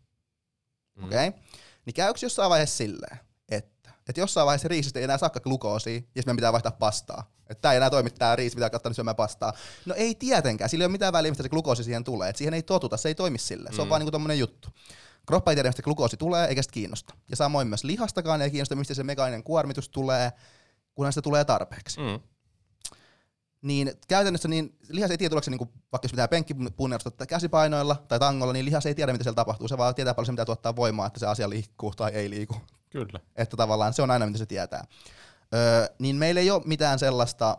Mm. Okei? Okay? Niin käykö jossain vaiheessa silleen, että, että jossain vaiheessa riisistä ei enää saakka glukoosia, ja sitten pitää vaihtaa pastaa. Että tämä ei enää toimi, tämä riisi pitää katsoa syömään pastaa. No ei tietenkään, sillä ei ole mitään väliä, mistä se glukoosi siihen tulee. Et siihen ei totuta, se ei toimi sille. Se on mm. vaan niinku tommonen juttu. Kroppa ei tiedä, mistä glukoosi tulee, eikä sitä kiinnosta. Ja samoin myös lihastakaan ei kiinnosta, mistä se mekaaninen kuormitus tulee, kunhan sitä tulee tarpeeksi. Mm. Niin käytännössä niin lihas ei tiedä, tuleeko se niinku, vaikka jos pitää penkkipunnerusta käsipainoilla tai tangolla, niin lihas ei tiedä, mitä siellä tapahtuu. Se vaan tietää paljon se, mitä tuottaa voimaa, että se asia liikkuu tai ei liiku. Kyllä. Että tavallaan se on aina, mitä se tietää. Öö, niin meillä ei ole mitään sellaista,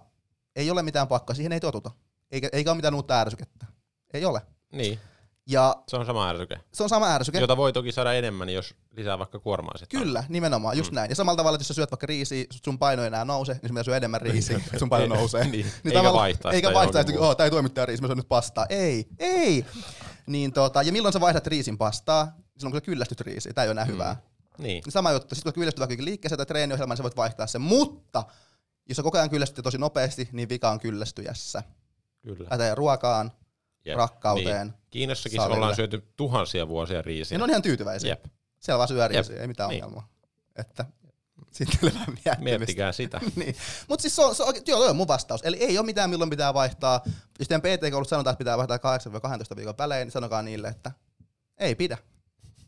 ei ole mitään pakkaa, siihen ei totuta. Eikä, eikä ole mitään uutta ärsykettä. Ei ole. Niin. Ja se on sama ärsyke. Se on sama ärsyke. Jota voi toki saada enemmän, jos lisää vaikka kuormaa sitten. Kyllä, nimenomaan, just mm. näin. Ja samalla tavalla, että jos sä syöt vaikka riisiä, sun paino ei enää nouse, niin sun syö enemmän riisiä, että [laughs] sun paino nousee. [laughs] niin. niin eikä vaihtaa Eikä vaihtaa, että oh, tää ei toimittaja riisi, mä syön nyt pastaa. Ei, ei. niin tota, ja milloin sä vaihdat riisin pastaa? Silloin kun sä kyllästyt riisiin, tää ei ole enää mm. hyvää. Niin. niin. Sama juttu, sitten kun kyllästyt vaikka liikkeeseen tai treeniohjelmaan, niin sä voit vaihtaa sen. Mutta jos sä koko ajan kyllästyt tosi nopeasti, niin vika on kyllästyjässä. Kyllä. Pätee ruokaan, Jep. rakkauteen. Niin. Kiinnossakin salille. ollaan syöty tuhansia vuosia riisiä. Ja ne on ihan tyytyväisiä. Jep. Siellä vaan syö riisiä, ei mitään niin. ongelmaa. Että sitten Miettikää sitä. [laughs] niin. Mutta siis se on, se on, joo, toi on mun vastaus. Eli ei ole mitään, milloin pitää vaihtaa. Jos teidän PT-koulut sanotaan, että pitää vaihtaa 8-12 viikon välein, niin sanokaa niille, että ei pidä.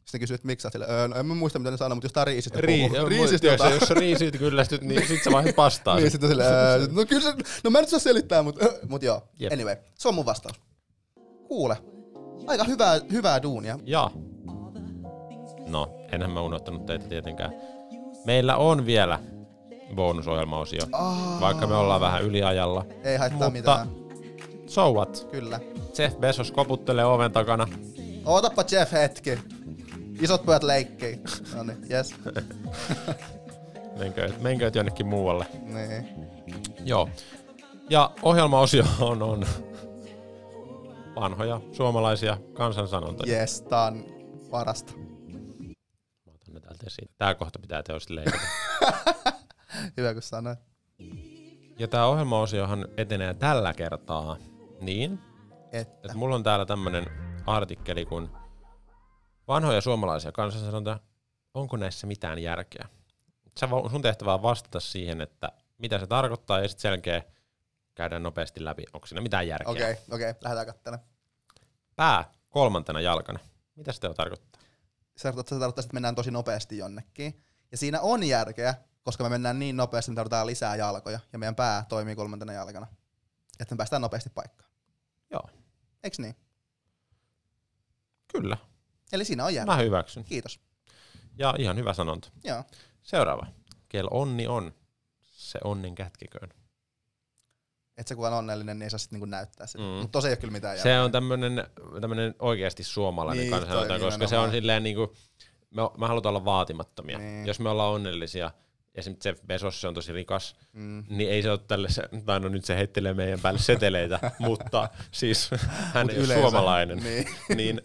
Sitten kysyt, että miksi sä sille, öö, no en mä muista mitä ne sanoo, mutta jos tää on riisistä Rii, puhuu. Riisistä jos, jos riisit kyllästyt, niin sit sä vaihdat pastaa. [laughs] niin, sitten sille, öö, no kyllä se, no mä en nyt saa selittää, mutta, öö, mut joo. Yep. Anyway, se on mun vastaus. Kuule, aika hyvää, hyvää duunia. Ja. No, enhän mä unohtanut teitä tietenkään. Meillä on vielä bonusohjelmaosio, oh. vaikka me ollaan vähän yliajalla. Ei haittaa mutta mitään. So what? Kyllä. Jeff Bezos koputtelee oven takana. Ootapa Jeff hetki. Isot pojat leikkii. No niin, yes. [laughs] menkö, menkö jonnekin muualle. Niin. Joo. Ja ohjelmaosio on, on vanhoja suomalaisia kansansanontoja. Yes, tää on parasta. Mä otan ne täältä esiin. Tää kohta pitää teosti leikata. [laughs] Hyvä kun sanoit. Ja tää ohjelmaosiohan etenee tällä kertaa niin, että, että mulla on täällä tämmönen artikkeli kun vanhoja suomalaisia kansansanontoja, onko näissä mitään järkeä? Sä, sun tehtävä on vastata siihen, että mitä se tarkoittaa ja sitten selkeä käydään nopeasti läpi. Onko siinä mitään järkeä? Okei, okay, okei, okay, lähdetään katselemaan. Pää kolmantena jalkana. Mitä se tarkoittaa? Se tarkoittaa, että mennään tosi nopeasti jonnekin. Ja siinä on järkeä, koska me mennään niin nopeasti, että me tarvitaan lisää jalkoja, ja meidän pää toimii kolmantena jalkana. Että me päästään nopeasti paikkaan. Joo. Eiks niin? Kyllä. Eli siinä on järkeä. Mä hyväksyn. Kiitos. Ja ihan hyvä sanonta. Joo. Seuraava. Kel onni on, se onnen kätkeköön että se kun on onnellinen, niin ei saa sitten niinku näyttää sitä. Mm. Mutta tosi ei ole kyllä mitään järkeä. Se on tämmöinen, tämmöinen oikeasti suomalainen niin, kansanota, koska se on silleen niinku, me, me halutaan olla vaatimattomia. Niin. Jos me ollaan onnellisia, esimerkiksi Jeff Bezos se on tosi rikas, mm. niin ei se ole tälle, se, tai no nyt se heittelee meidän päälle seteleitä, [laughs] mutta siis hän Mut ei ole suomalainen. niin, [laughs] niin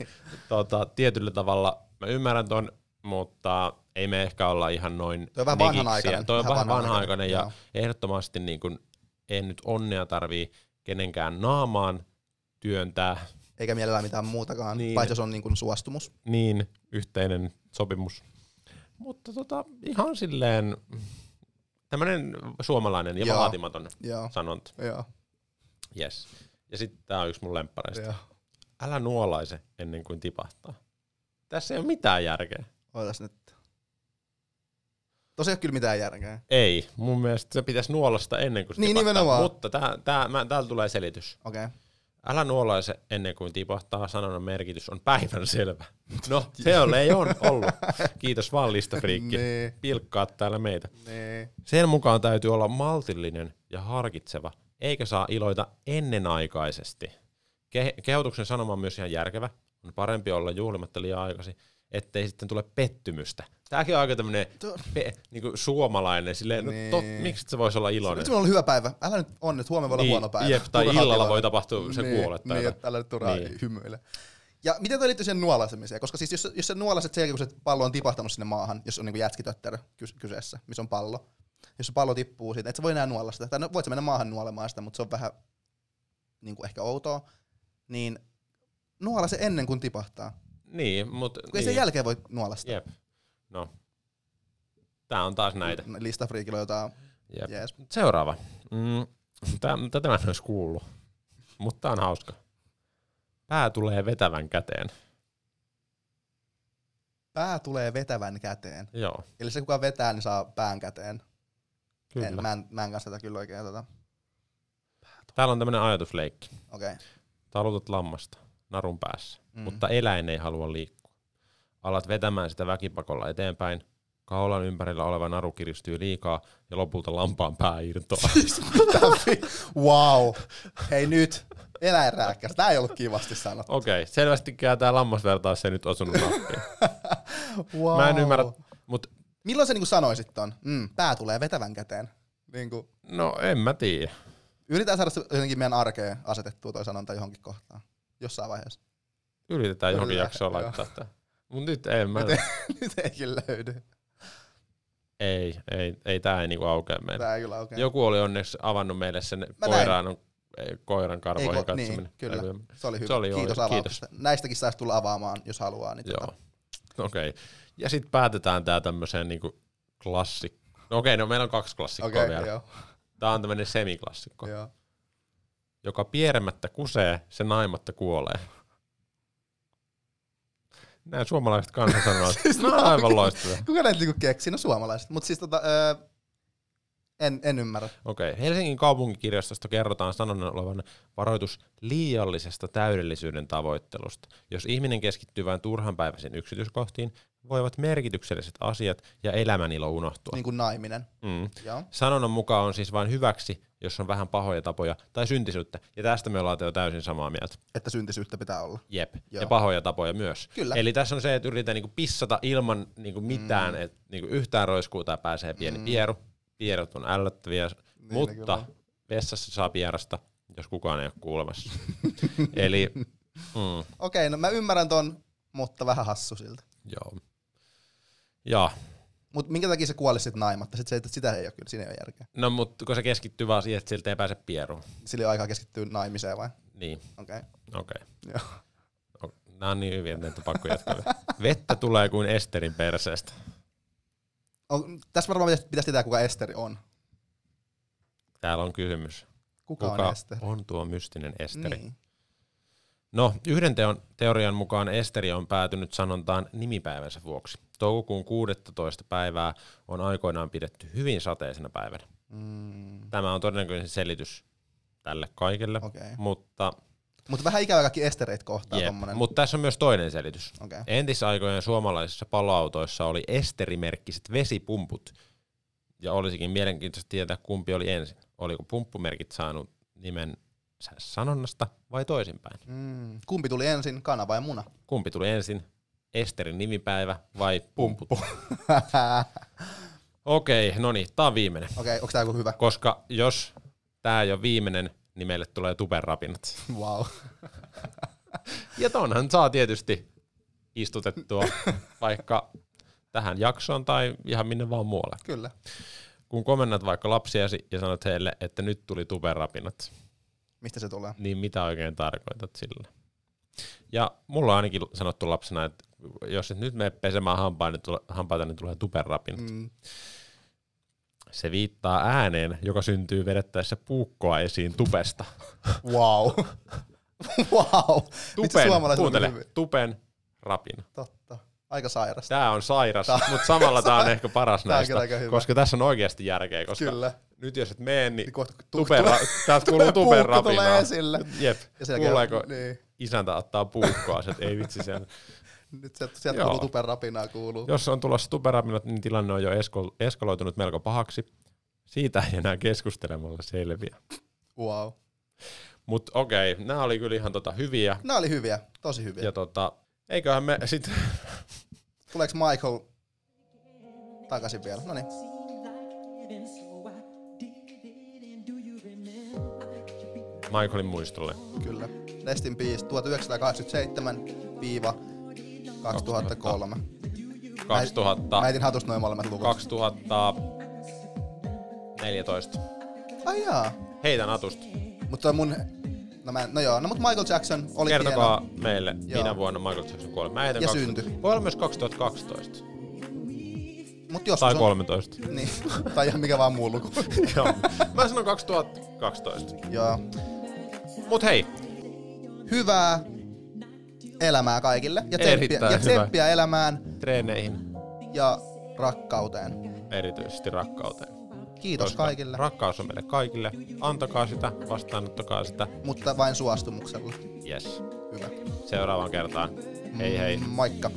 tota, tietyllä tavalla mä ymmärrän ton, mutta ei me ehkä olla ihan noin Toi on vähän vanhanaikainen. Toi on Vähän vanhanaikainen ja joo. ehdottomasti niin kuin, ei nyt onnea tarvii kenenkään naamaan työntää, Eikä mielellään mitään muutakaan, Niin. paitsi jos on niin kuin suostumus. niin yhteinen sopimus. Mutta tota, ihan silleen tämmönen suomalainen ja Joo. vaatimaton Joo. sanonta. Joo. Yes. Ja sitten tää on yksi mun lemppareista. Joo. Älä nuolaise ennen kuin tipahtaa. Tässä ei ole mitään järkeä. Ootas nyt. Tosi ei ole kyllä mitään järkeä. Ei, mun mielestä se pitäisi nuolasta ennen kuin se Niin, tipahtaa. nimenomaan. Mutta tää, tää, mä, täällä tulee selitys. Okei. Okay. Älä nuolaise ennen kuin tipahtaa, sanonnan merkitys on päivän selvä. [laughs] No, se on, ei on ollut. Kiitos vaan listafriikki. Niin. Pilkkaat täällä meitä. Niin. Sen mukaan täytyy olla maltillinen ja harkitseva, eikä saa iloita ennenaikaisesti. Ke- kehotuksen sanoma on myös ihan järkevä. On parempi olla juhlimatta liian aikaisin, ettei sitten tule pettymystä. Tääkin on aika tämmönen Tuo- pe- niinku suomalainen, silleen, no Niin. tot, miksi se voisi olla iloinen? Nyt on hyvä päivä. Älä nyt on, että huomenna voi olla Niin, huono päivä. jep, tai Turhaa illalla voi tapahtua, sä niin, kuolet Niin, että älä nyt turhaa Niin. hymyile. Ja miten toi liittyy siihen nuolaisemiseen? Koska siis jos, jos sä nuolaiset sen jälkeen, kun se pallo on tipahtanut sinne maahan, jos on niinku jätskitötterö kys- kyseessä, missä on pallo, jos se pallo tippuu siitä, et sä voi enää nuolla sitä. Tai no, voit sä mennä maahan nuolemaan sitä, mutta se on vähän niinku ehkä outoa. Niin nuola se ennen kuin tipahtaa. Niin, mutta... Kun ei niin. sen jälkeen voi nuolla sitä. Jep. No. Tää on taas näitä. Listafriikillä on jotain. Jep. Jees. Seuraava. Mm, tää, tätä mä en olisi kuullut. Mutta tää on hauska. Pää tulee vetävän käteen. Pää tulee vetävän käteen. Joo, Eli se kuka vetää, niin saa pään käteen. kyllä. En, mä, en, mä en kanssa tätä kyllä oikein tota. Täällä on tämmönen ajatusleikki. Okei. Okay. Talutat lammasta narun päässä, mm. Mutta eläin ei halua liikkua. Alat vetämään sitä väkipakolla eteenpäin. Kaulan ympärillä oleva naru kiristyy liikaa ja lopulta lampaan pää irtoaa. [laughs] wow. Hei nyt. Eläinrääkkäys. Tää ei ollut kivasti sanottu. Okei, okay, selvästikään tää lammasvertaus ei nyt osunut nappiin. [laughs] Wow. Mä en ymmärrä, mutta Milloin sä niinku sanoisit ton? Mm, pää tulee vetävän käteen. Niinku, no en mä tiedä. yritetään saada se jotenkin meidän arkeen asetettua toi sanonta johonkin kohtaan. Jossain vaiheessa. Yritetään johonkin jaksoon laittaa tää. Mut nyt ei, mä, Nyt ei, [laughs] nyt ei kyllä löydy. ei, ei, ei tää ei niinku aukea meille. Tää ei kyllä oikein. Joku oli onneksi avannut meille sen näin. koiraan, koiran karvoihin Ei ko- katsominen. niin, kyllä. Se oli hyvä. Se oli kiitos kiitos. avauksesta. Näistäkin saisi tulla avaamaan, jos haluaa. Niin Joo. tota, Okei. Okay. Ja sitten päätetään tää tämmöiseen niinku klassik... No okei, okay, no meillä on kaksi klassikkoa Okei, vielä. joo. Tää on tämmönen semiklassikko. joo. Joka pieremmättä kusee, se naimatta kuolee. Nämä suomalaiset kansansanovat. [laughs] Siis no aivan loistavia. Kuka näitä niinku keksi? No suomalaiset. Mutta siis tota, öö, en, en ymmärrä. Okei. Helsingin kaupunkikirjastosta kerrotaan sanonnan olevan varoitus liiallisesta täydellisyyden tavoittelusta. Jos ihminen keskittyy vain turhanpäiväisiin yksityiskohtiin, voivat merkitykselliset asiat ja elämänilo unohtua. Niin kuin naiminen. Mm. Joo. Sanonnan mukaan on siis vain hyväksi, jos on vähän pahoja tapoja tai syntisyyttä. Ja tästä me ollaan jo täysin samaa mieltä. Että syntisyyttä pitää olla. Jep. Joo. Ja pahoja tapoja myös. Kyllä. Eli tässä on se, että yritetään niinku pissata ilman niinku mitään, mm. että niinku yhtään roiskuu tai pääsee pieni mm. pieru. Pierut on ällöttäviä, Niin, mutta kyllä. vessassa saa pierasta, jos kukaan ei ole kuulemassa. [laughs] Eli, mm, Okei, no mä ymmärrän ton, mutta vähän hassu siltä. joo. Ja, Mutta minkä takia se kuoli sitten naimatta? Sit se, että sitä ei ole kyllä, siinä ei ole järkeä. no mutta kun se keskittyy vaan siihen, että siltä ei pääse pieruun. Sillä ei ole aikaa keskittyä naimiseen vai? Niin, Okei. Okay. okei. Joo. Okay. Nämä on niin hyviä, että näitä on pakko jatkaa. [laughs] Vettä tulee kuin Esterin perseestä. On, tässä varmaan pitäisi, pitäisi tietää, kuka Esteri on. Täällä on kysymys. Kuka, Kuka on Esteri? on tuo mystinen Esteri? Niin. No, yhden teon, teorian mukaan Esteri on päätynyt sanontaan nimipäivänsä vuoksi. Toukokuun 16. päivää on aikoinaan pidetty hyvin sateisena päivänä. Mm. Tämä on todennäköinen selitys tälle kaikille, Okei. mutta, Mutta vähän ikävä kaikki Estereitä kohtaa mutta tässä on myös toinen selitys. Okei. Entisaikojen suomalaisissa paloautoissa oli esterimerkkiset vesipumput, ja olisikin mielenkiintoista tietää, kumpi oli ensin. Oliko pumppumerkit saanut nimen sanonnasta vai toisinpäin? Mm. Kumpi tuli ensin, kana vai muna? Kumpi tuli ensin? Esterin nimipäivä vai pumput? [laughs] Okei, no niin, tää on viimeinen. Okei, onko tää joku hyvä? Koska jos tää ei ole viimeinen, niin meille tulee tuperrapinat. Wow. Ja tonhan saa tietysti istutettua [laughs] vaikka tähän jaksoon tai ihan minne vaan muualle. Kyllä. Kun komennat vaikka lapsiasi ja sanot heille, että nyt tuli tuberapinat, Mistä se tulee? niin mitä oikein tarkoitat sillä? Ja mulla on ainakin sanottu lapsena, että jos et nyt mene pesemään hampaita, niin, tule, hampaita, niin tulee tuberapinat. Mm. Se viittaa ääneen, joka syntyy vedettäessä puukkoa esiin tupesta. [laughs] Wow. [laughs] wow. Tupen, kuuntele, tupen rapina. Totta. Aika sairasta. Tää on sairas, Tää- mutta samalla tää on ehkä paras Tää näistä, koska tässä on oikeasti järkeä, koska Kyllä. nyt jos et mene, niin Niin kohta, [laughs] täältä kuuluu tupen rapinaa. esille. Jep, Ja kuuleeko Niin. isäntä ottaa puukkoa, että ei vitsi sen. Nyt sieltä, sieltä kuuluu tupen rapinaa kuuluu. Jos on tulossa tuberapinat, niin tilanne on jo esko- eskaloitunut melko pahaksi. Siitä ei enää keskustelemalla selviä. Wow. Mutta okei, nämä oli kyllä ihan tota hyviä. Nämä oli hyviä. Tosi hyviä. Ja tota, eiköhän me sitten Tuleeko Michael takaisin vielä? No niin. Michaelin muistolle. Kyllä. Rest in Peace 1987-2003. 2000, Mä etin hatusta noin molemmat luvut. 2014. Ai jaa. Heitän hatusta. Mutta mun... No, mä, no joo, no mut Michael Jackson oli Kertokaa hieno. meille, Joo. minä vuonna Michael Jackson kuoli. Mä heitän Ja 2000 syntyi. Voi olla myös 2012. Mut joskus Tai on, 13. Niin. [laughs] tai ihan mikä vaan muu luku. [laughs] Joo. Mä sanon 2012. joo. Mut hei, Hyvää elämää kaikille. Ja tsemppiä, ja tsemppiä elämään treeneihin, ja rakkauteen. erityisesti rakkauteen. Kiitos Koska kaikille, Rakkaus on meille kaikille. Antakaa sitä, vastaanottakaa sitä. mutta vain suostumuksella. Yes. Hyvä. Seuraavaan kertaan. Hei hei. Moikka.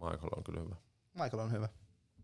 Michael on kyllä hyvä. Michael on hyvä.